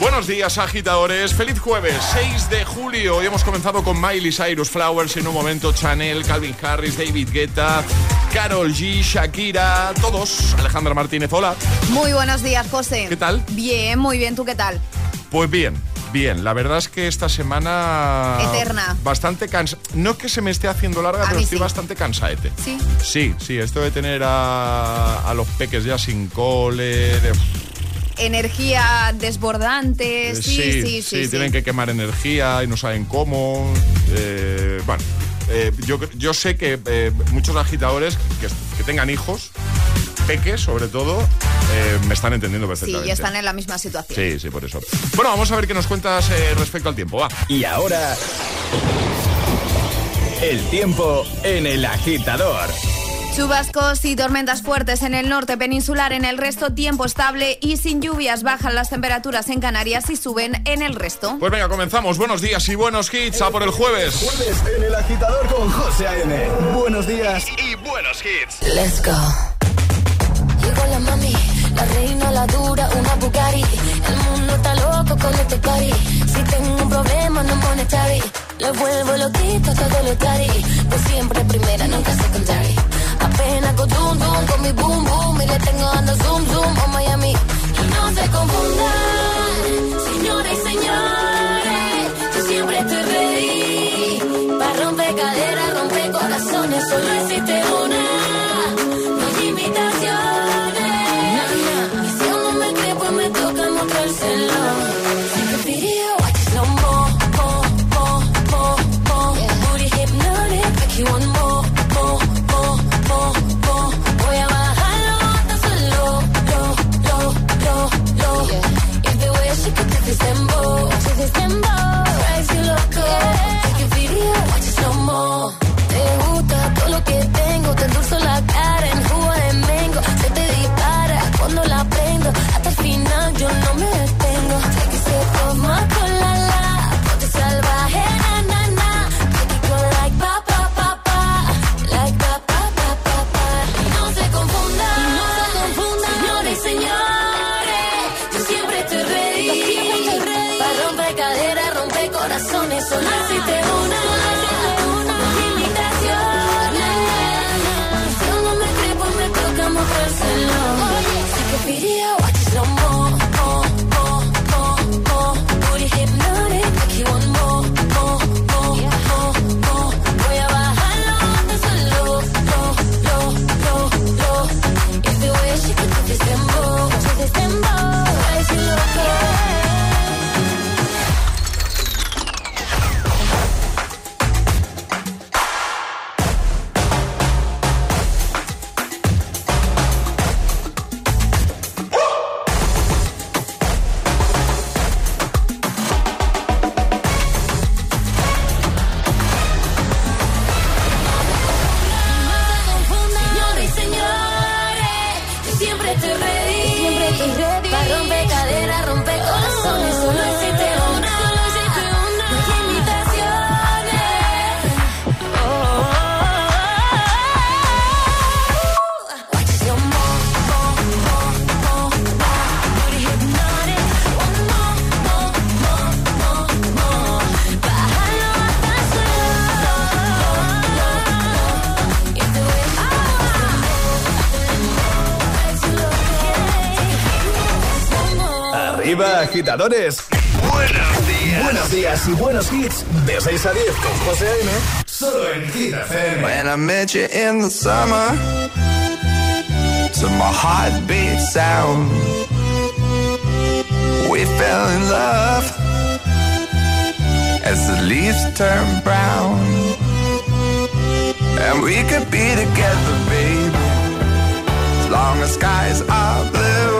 Buenos días, agitadores. Feliz jueves, 6 de julio. Hoy hemos comenzado con Miley Cyrus Flowers, en un momento Chanel, Calvin Harris, David Guetta, Carol G, Shakira, todos. Alejandra Martínez, hola. Muy buenos días, José. ¿Qué tal? Bien, muy bien. ¿Tú qué tal? Pues bien, bien. La verdad es que esta semana... Eterna. Bastante cansa. No que se me esté haciendo larga, A pero estoy sí. bastante cansaete. Sí. Sí, sí, esto de tener a, a los peques ya sin cole... de- Energía desbordante. Sí, sí, sí. sí, tienen que quemar energía y no saben cómo. Eh, bueno, eh, yo, yo sé que eh, muchos agitadores que, que tengan hijos, peques sobre todo, eh, me están entendiendo Sí, perfectamente. y están en la misma situación. Sí, sí, por eso. Bueno, vamos a ver qué nos cuentas eh, respecto al tiempo. Va. Y ahora, el tiempo en el agitador. Chubascos y tormentas fuertes en el norte peninsular, en el resto tiempo estable y sin lluvias. Bajan las temperaturas en Canarias y suben en el resto. Pues venga, comenzamos. Buenos días y buenos hits. A por el jueves. Jueves en el agitador con José A.M. Buenos días. Y buenos hits. Let's go. Llegó la mami, la reina, la dura, una Bugatti. El mundo está loco con este party. Si tengo un problema, no monetary. Le vuelvo loquito todo lo tari. Pues siempre primera, nunca secondary. Apenas con zoom zoom, con mi boom boom. Y le tengo dando zoom zoom a Miami. Y no se confundan, señores y señores. Yo siempre estoy ready. Para romper caderas, romper corazones. Solo existe una. Siempre estoy ready. Siempre estoy ready. Para romper caderas, romper corazones. Agitadores. Buenos días. Buenos días y buenos hits. De 6 a 10 con José A.M. Solo en Hit FM. When I met you in the summer, to my heartbeat sound, we fell in love as the leaves turn brown. And we could be together, baby, as long as skies are blue.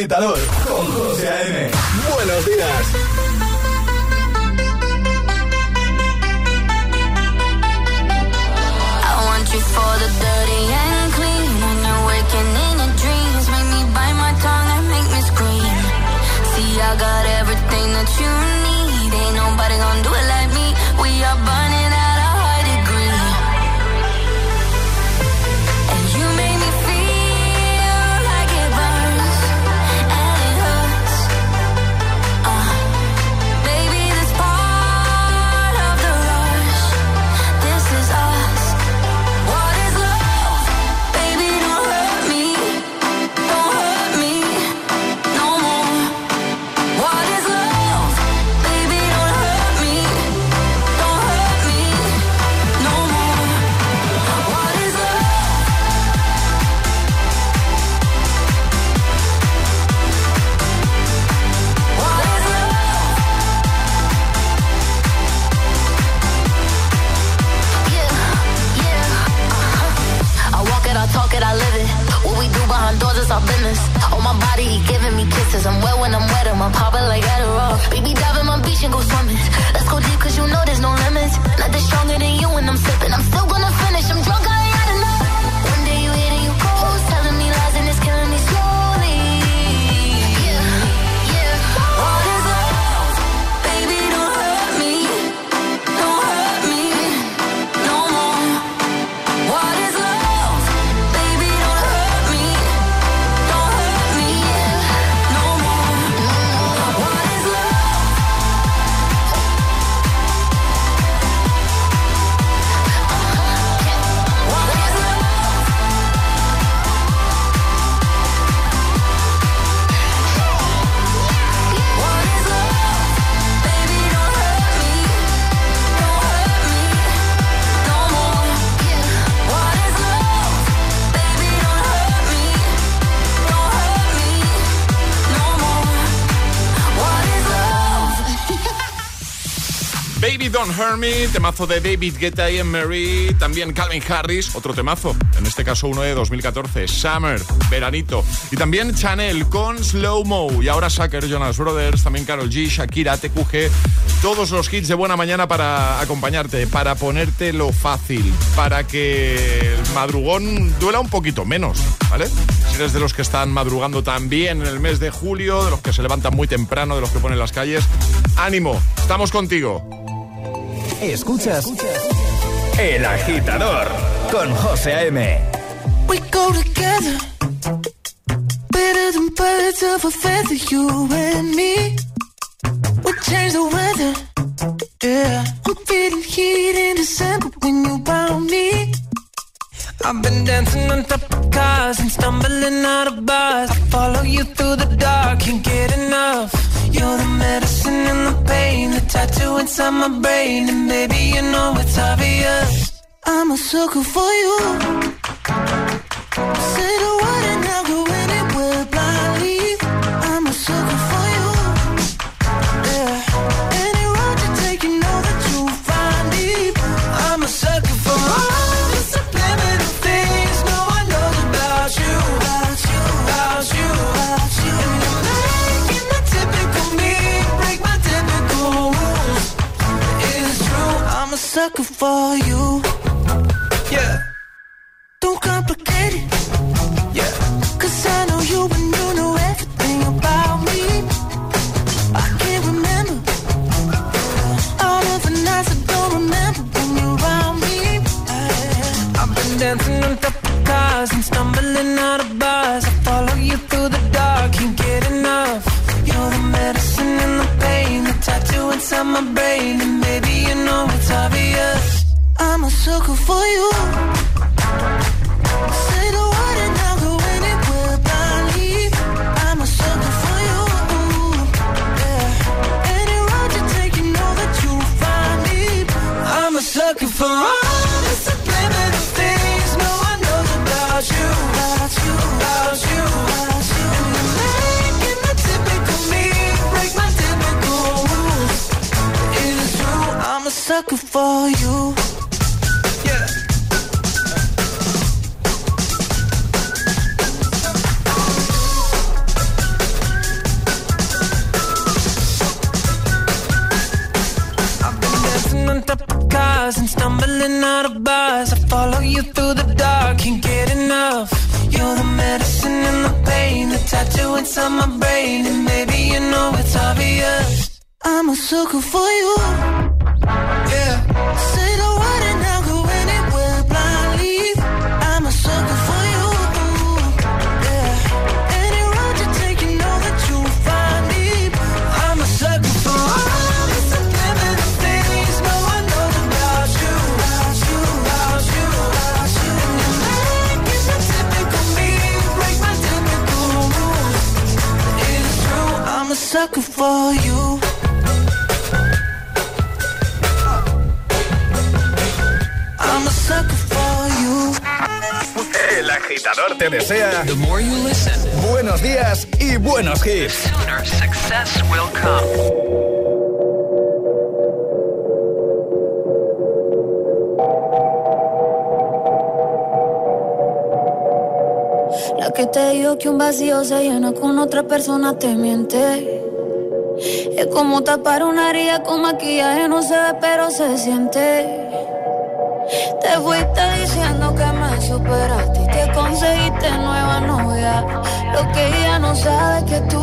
Agitador my business. Oh, my body, he giving me kisses. I'm wet when I'm wet, I'm popping like Adderall. Baby, dive in my beach and go swimming. Let's go deep, cause you know there's no limits. Nothing stronger than you when I'm sipping. Don't Hurt temazo de David Guetta y Mary, también Calvin Harris, otro temazo, en este caso uno de 2014, Summer, veranito, y también Chanel con Slow Mo, y ahora Sucker, Jonas Brothers, también Carol G, Shakira, TQG, todos los hits de buena mañana para acompañarte, para ponerte lo fácil, para que el madrugón duela un poquito menos, ¿vale? Si eres de los que están madrugando también en el mes de julio, de los que se levantan muy temprano, de los que ponen las calles, ánimo, estamos contigo. Escuchas El Agitador con José A.M. We go together Better than birds of a feather, you and me. We change the weather Yeah. I'm feeling heat in December when you found me. I've been dancing on top of cars and stumbling out of bars. I follow you through the dark, can't get enough. You're the medicine tattoo inside my brain, and baby you know it's obvious. I'm a sucker for you. Say the word and I'll go anywhere for you. Sucker for you. Say the word and I'll go anywhere blindly. I'm a sucker for you. Yeah. Any road you take, you know that you'll find me. I'm a sucker for all the subliminal things no one knows about you. About you, about you, about you. And you're making the typical me break my typical rules. It is true, I'm a sucker for you. could fool The more you listen, buenos días y buenos hits. Sooner success will come. La que te digo que un vacío se llena con otra persona te miente. Es como tapar una herida con maquillaje, no se ve, pero se siente. Te voy Porque ella no sabe que tú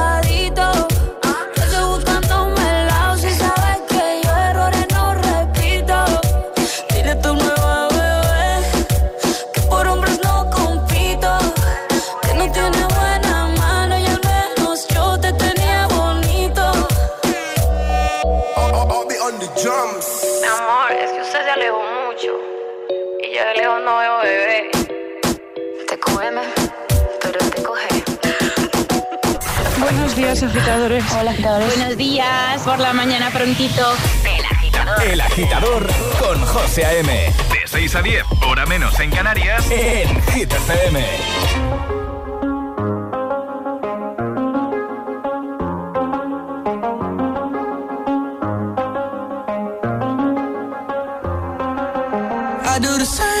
días, agitadores. Hola, agitadores. Buenos días, por la mañana prontito. El agitador. El agitador con José A.M. De 6 a 10, hora menos en Canarias, en Hit FM. I do the same.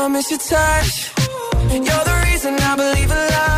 I miss your touch. You're the reason I believe in love.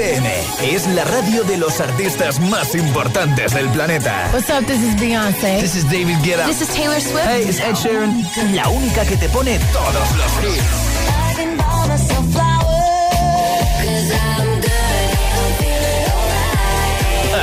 FM es la radio de los artistas más importantes del planeta. What's up? This is Beyonce. This is David Guetta. This is Taylor Swift. Hey, it's Ed Sheeran. La única que te pone todos los hits.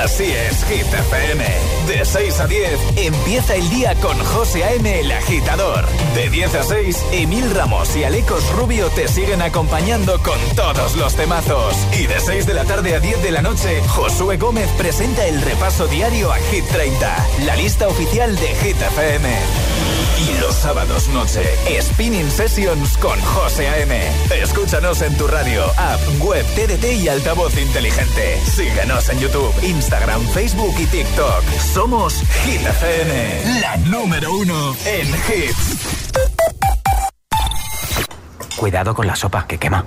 Así es, Hit FM. De 6 a 10 empieza el día con José A.M. el agitador. De 10 a 6, Emil Ramos y Alecos Rubio te siguen acompañando con todos los temazos. Y de 6 de la tarde a 10 de la noche, Josué Gómez presenta el repaso diario a Hit 30, la lista oficial de Hit FM. Y los sábados noche, Spinning Sessions con José A.M. Escúchanos en tu radio, app, web, TDT y altavoz inteligente. Síguenos en YouTube, Instagram, Facebook y TikTok. Somos Hit FM, la número uno en hits. Cuidado con la sopa, que quema.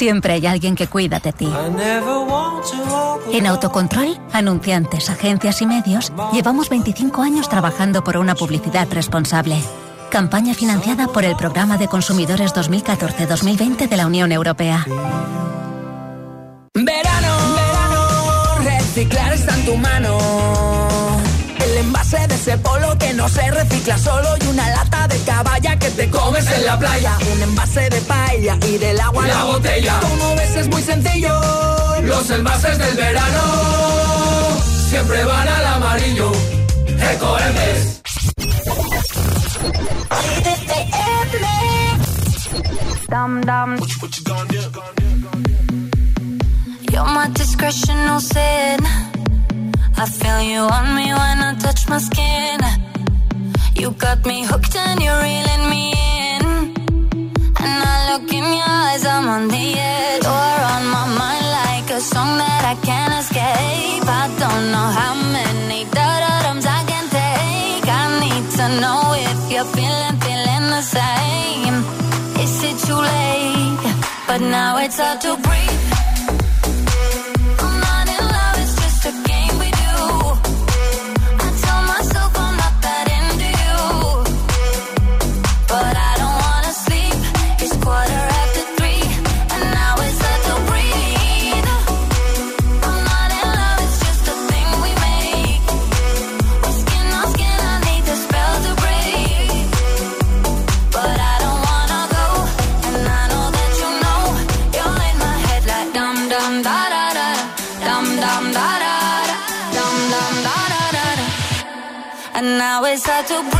Siempre hay alguien que cuida de ti. I never want to walk En Autocontrol, anunciantes, agencias y medios, llevamos 25 años trabajando por una publicidad responsable. Campaña financiada por el Programa de Consumidores 2014-2020 de la Unión Europea. Verano, verano, reciclar está en tu mano. Ese polo que no se recicla solo y una lata de caballa que te comes en la playa. Un envase de paella y del agua La botella. Como ves es muy sencillo. Los envases del verano siempre van al amarillo. Ecoembes. Dum dum. You're my discretion, no sin. I feel you on me when I touch my skin. You got me hooked and you're reeling me in. And I look in your eyes, I'm on the edge. You're on my mind like a song that I can't escape. I don't know how many da-da-dums I can take. I need to know if you're feeling, feeling the same. Is it too late? But now it's hard to breathe. Now it's hard to breathe.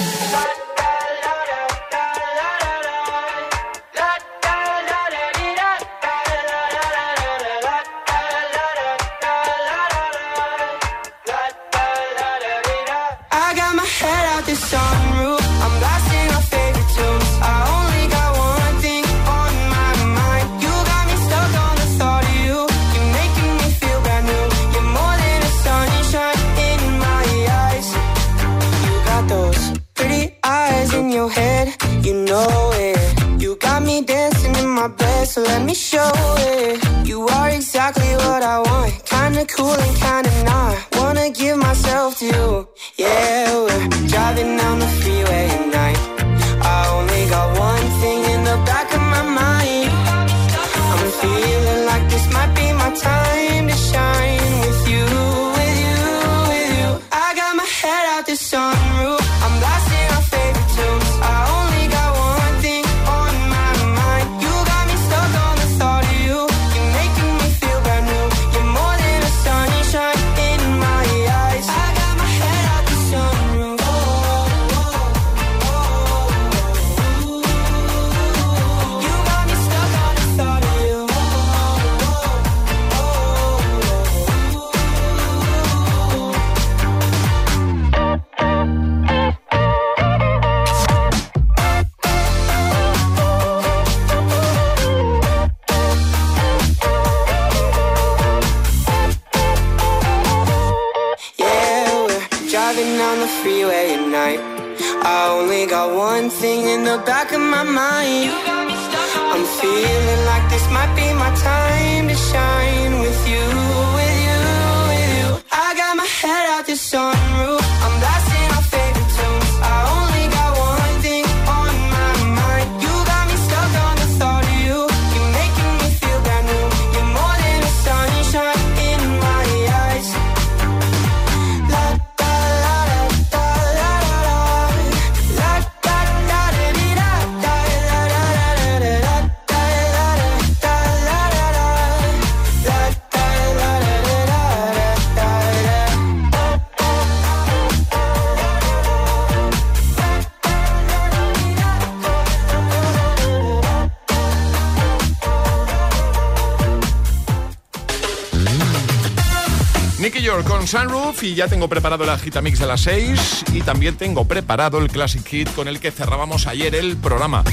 Sunroof y ya tengo preparado la Gita Mix de las 6 y también tengo preparado el Classic Hit con el que cerrábamos ayer el programa.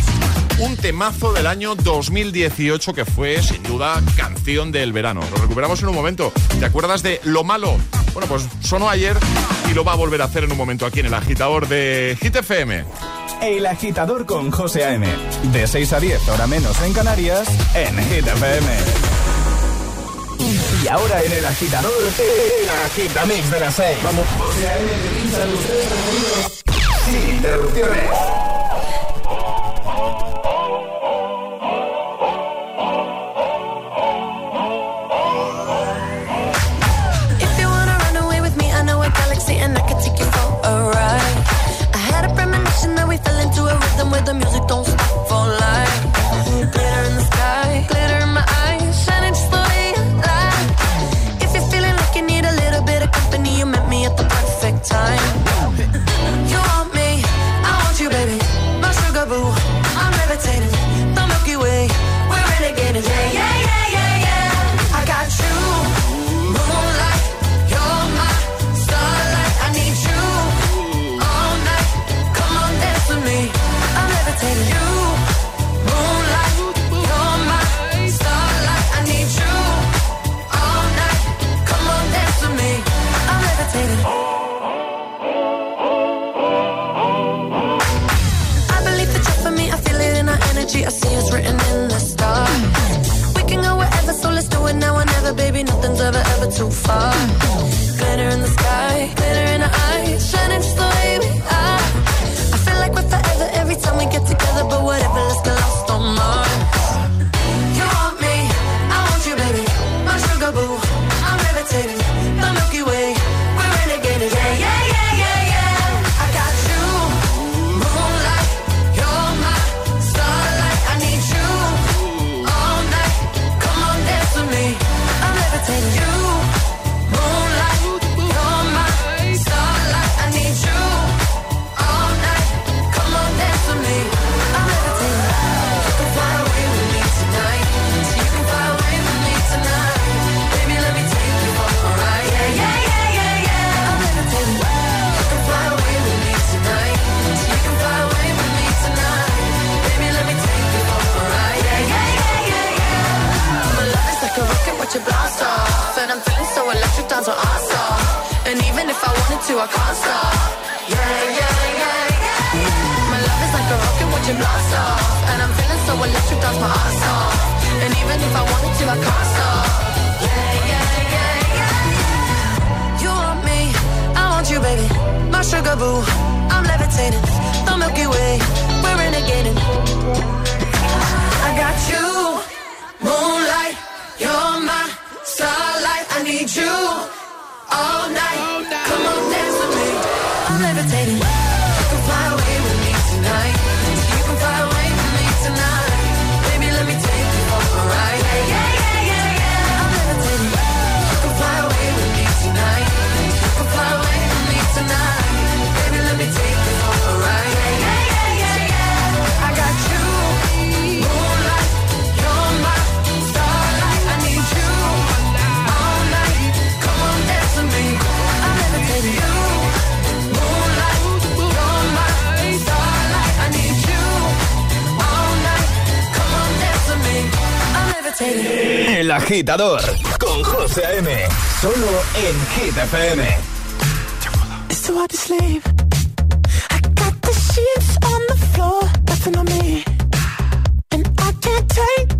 Un temazo del año 2018 que fue sin duda canción del verano. Lo recuperamos en un momento. ¿Te acuerdas de Lo Malo? Bueno, pues sonó ayer y lo va a volver a hacer en un momento aquí en el agitador de Hit FM. El agitador con José A.M. De 6 a 10, hora menos en Canarias, en Hit FM. Y ahora en el agitador, el agitamix de las 6. Vamos. Sin interrupciones. agitador con José A.M. Solo en Hit FM. It's too hard to sleep. I got the sheets on the floor, nothing on me. And I can't take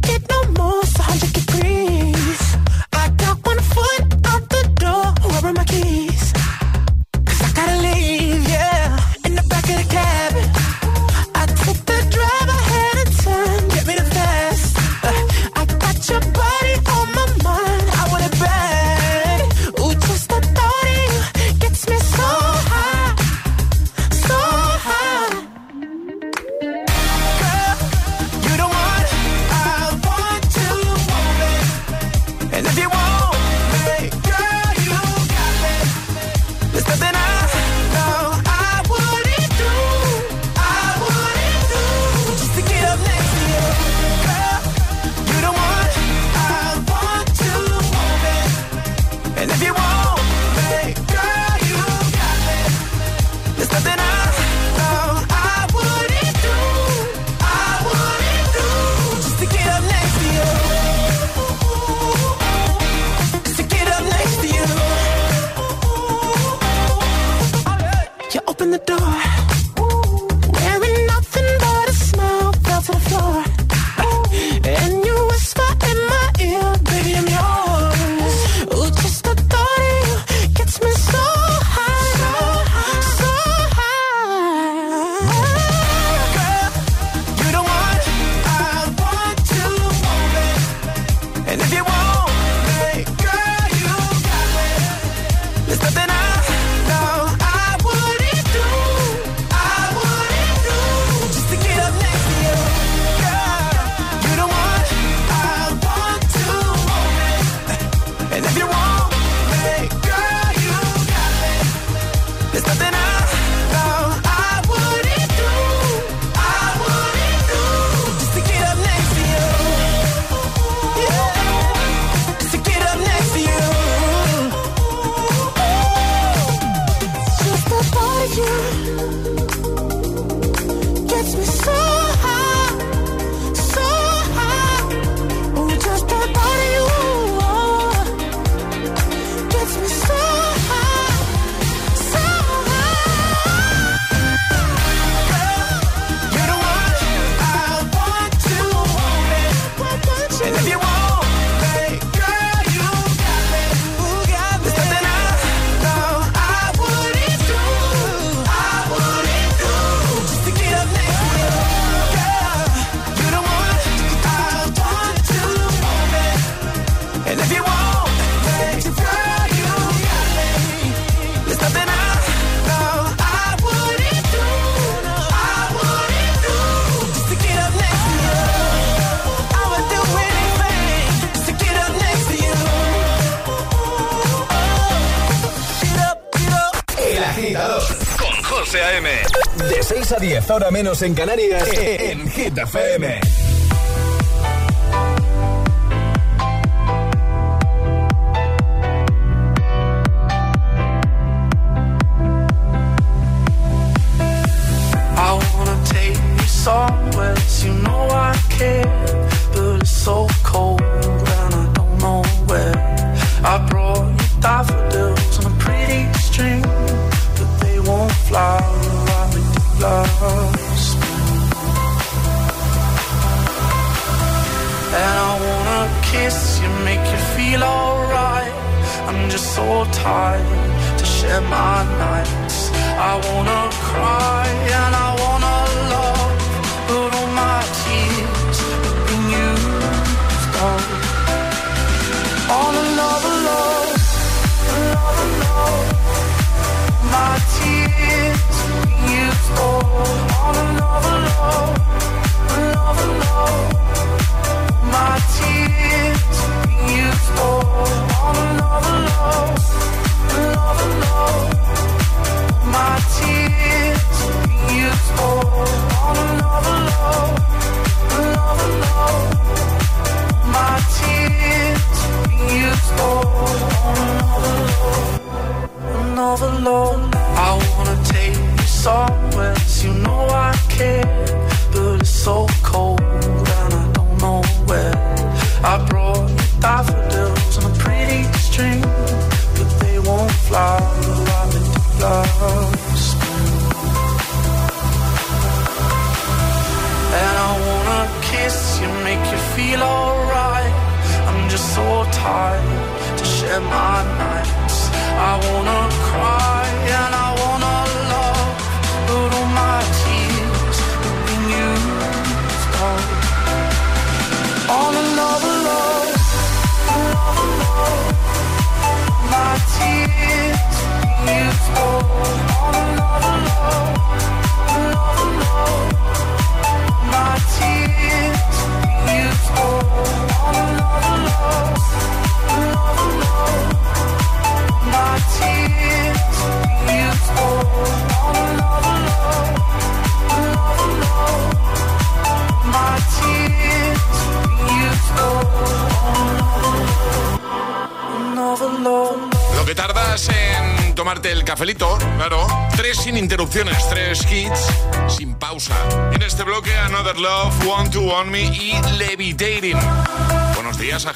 6 a 10, ahora menos en Canarias, en Hit FM.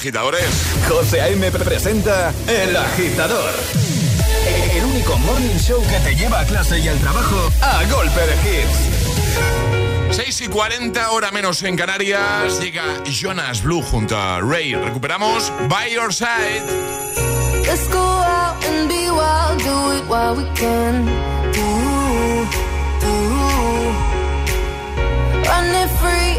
agitadores. José A.M. presenta El Agitador. El único morning show que te lleva a clase y al trabajo a golpe de hits. 6 y 40, hora menos en Canarias, llega Jonas Blue junto a Ray. Recuperamos By Your Side. Let's go out and be wild, do it while we can. Do, do. Run it free.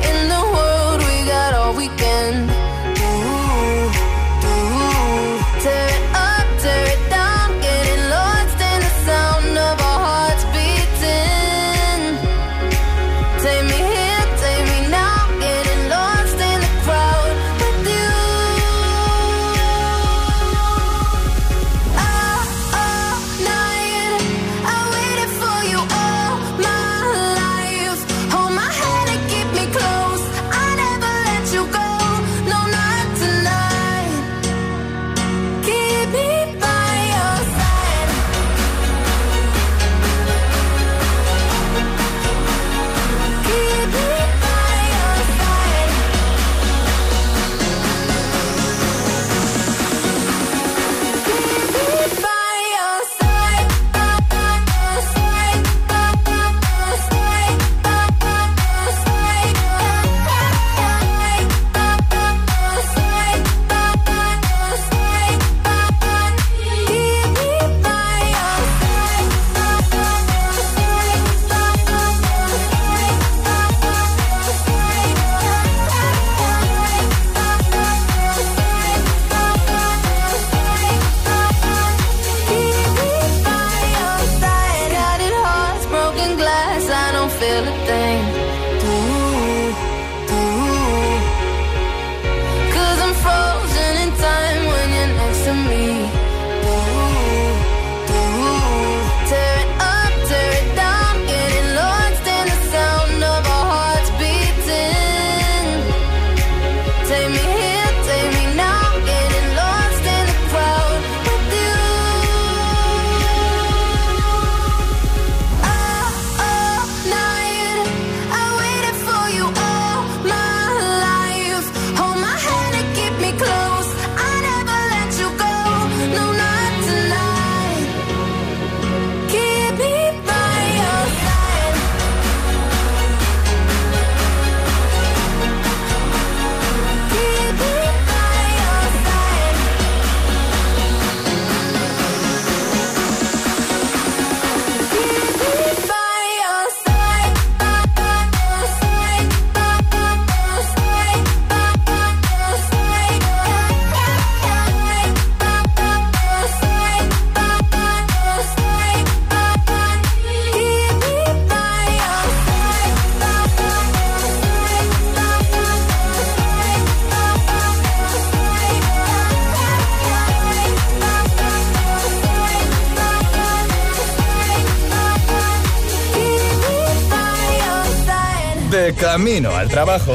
Camino al trabajo.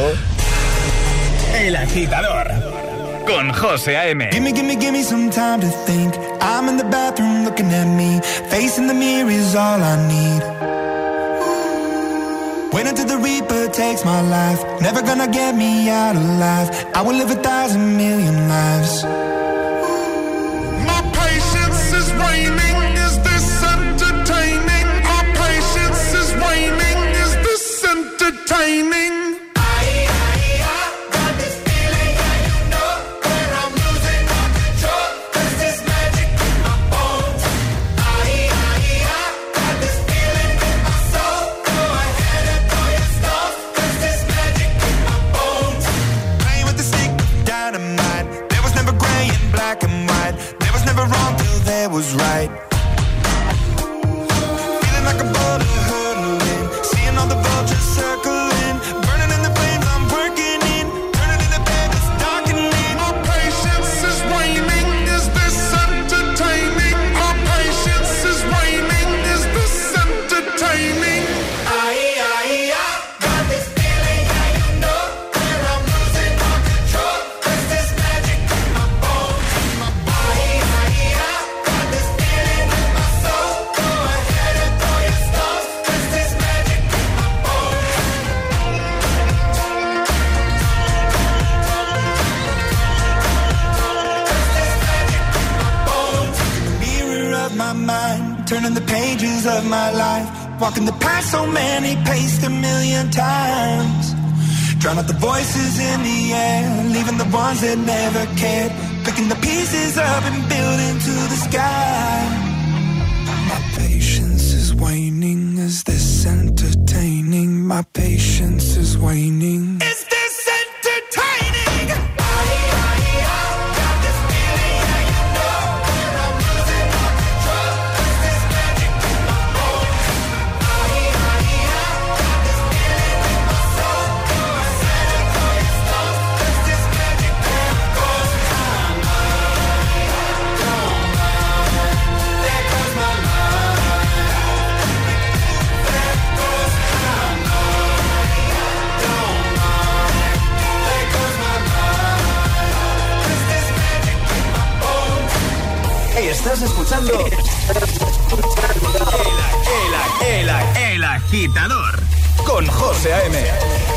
El agitador. Con José A.M. Gimme, gimme, gimme some time to think. I'm in the bathroom looking at me. Facing the mirror is all I need. Wait until the Reaper takes my life. Never gonna get me out alive. I will live a thousand million lives. Tiny escuchando el, el, el, el agitador con José A.M.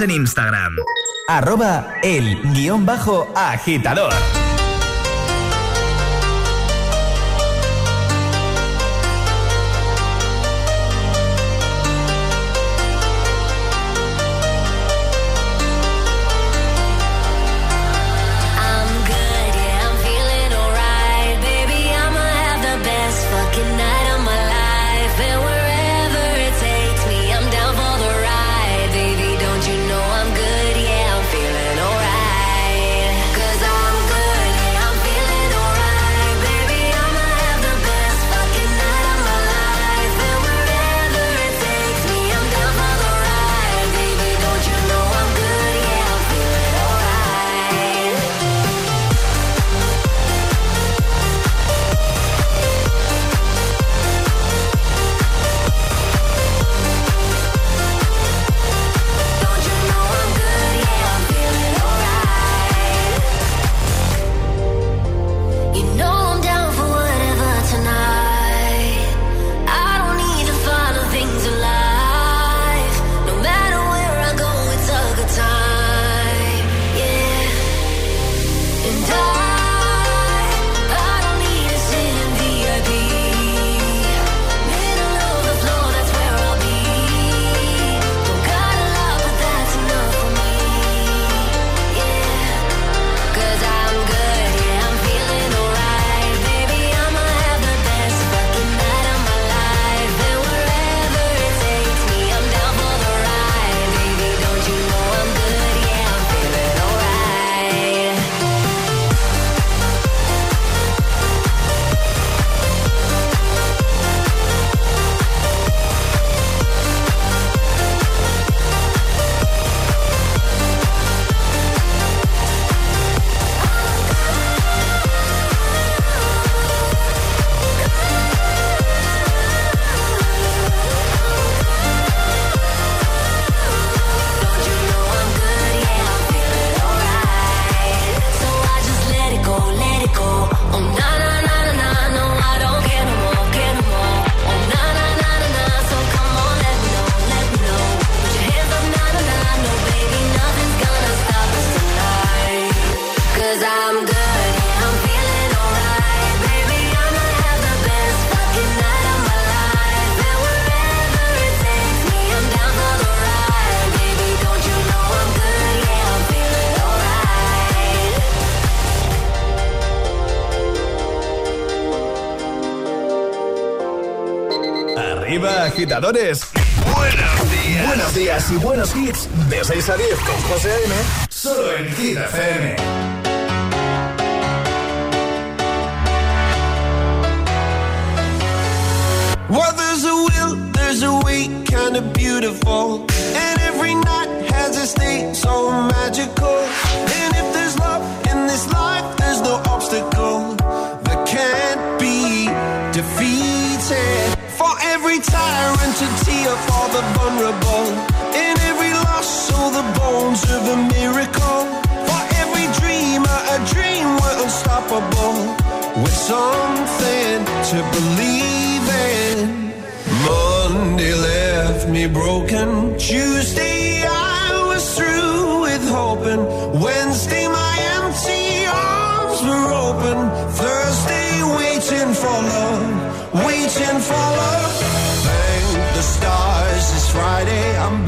en Instagram. Arroba el guion bajo agitador. agitadores. Buenos días. Buenos días y buenos hits. De 6 a 10 con José A.M. Solo en Hit FM. Well, there's a will, there's a way, kind of beautiful. And every night has a state so magical. And if there's love in this life. every tyrant to tear for the vulnerable. In every loss, all the bones of a miracle. For every dreamer, a dream we're unstoppable. With something to believe in. Monday left me broken. Tuesday, I was through with hoping. Wednesday, my empty arms were open. Thursday, waiting for love waiting for love Friday, I'm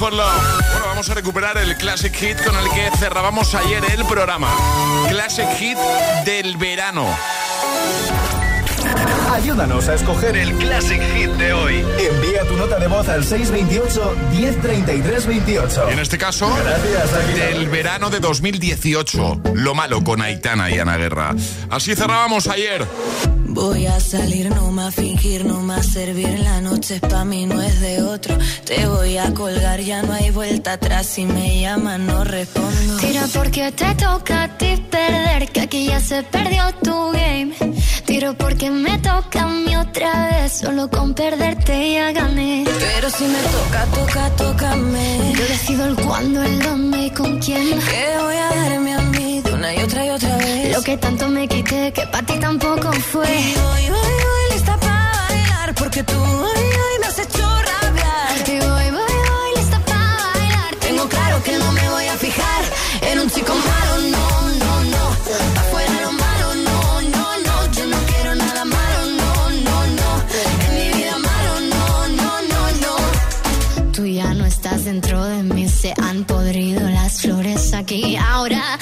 for Love. Bueno, vamos a recuperar el Classic Hit con el que cerrábamos ayer el programa. Classic Hit del verano. Ayúdanos a escoger el Classic Hit de hoy. Envía tu nota de voz al 628-103328. Y en este caso, Gracias, del verano de 2018. Lo malo con Aitana y Ana Guerra. Así cerrábamos ayer. Voy a salir, no más fingir, no más servir. La noche es pa' mí, no es de otro. Te voy a colgar, ya no hay vuelta atrás. Si me llaman, no respondo. Tira porque te toca a ti perder, que aquí ya se perdió tu game. Tiro porque me toca a mí otra vez, solo con perderte ya gané. Pero si me toca, toca, tócame. Yo decido el cuándo, el dónde y con quién. Que voy a darme a una y otra y otra vez. Lo que tanto me quité, que para ti tampoco fue. Y voy, voy, voy, lista para bailar. Porque tú hoy, hoy me has hecho rabiar. Y voy, voy, voy, lista para bailar. Tengo claro que no me voy a fijar en un chico malo, no, no, no. Pa' fuera lo malo, no, no, no. Yo no quiero nada malo, no, no, no. En mi vida malo, no, no, no, no. Tú ya no estás dentro de mí, se han podrido las flores aquí. Ahora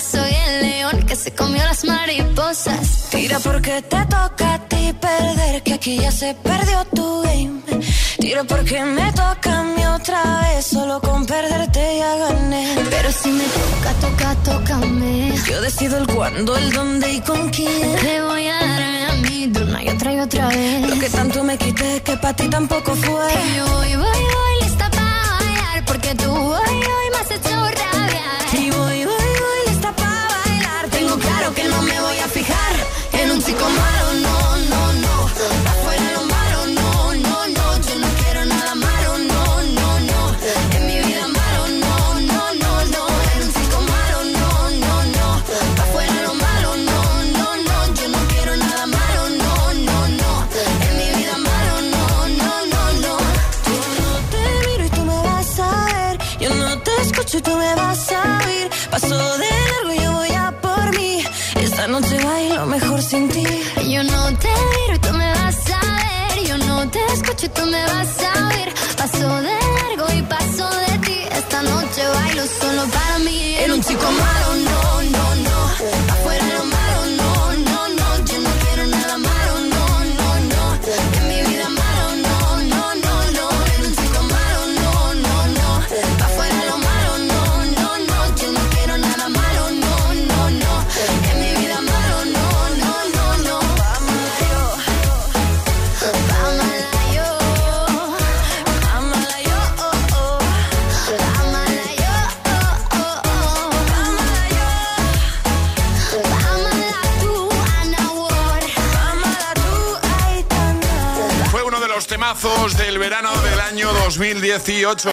soy el león que se comió las mariposas. Tira porque te toca a ti perder, que aquí ya se perdió tu game. Tira porque me toca a mí otra vez, solo con perderte ya gané. Pero si me toca, toca, tócame. Yo decido el cuándo, el dónde y con quién. Te voy a darme a mí de una y otra y otra vez. Lo que tanto me quité que para ti tampoco fue. Y voy, voy, voy, lista para bailar, porque tú hoy, hoy me has hecho rabiar. Del verano del año 2018.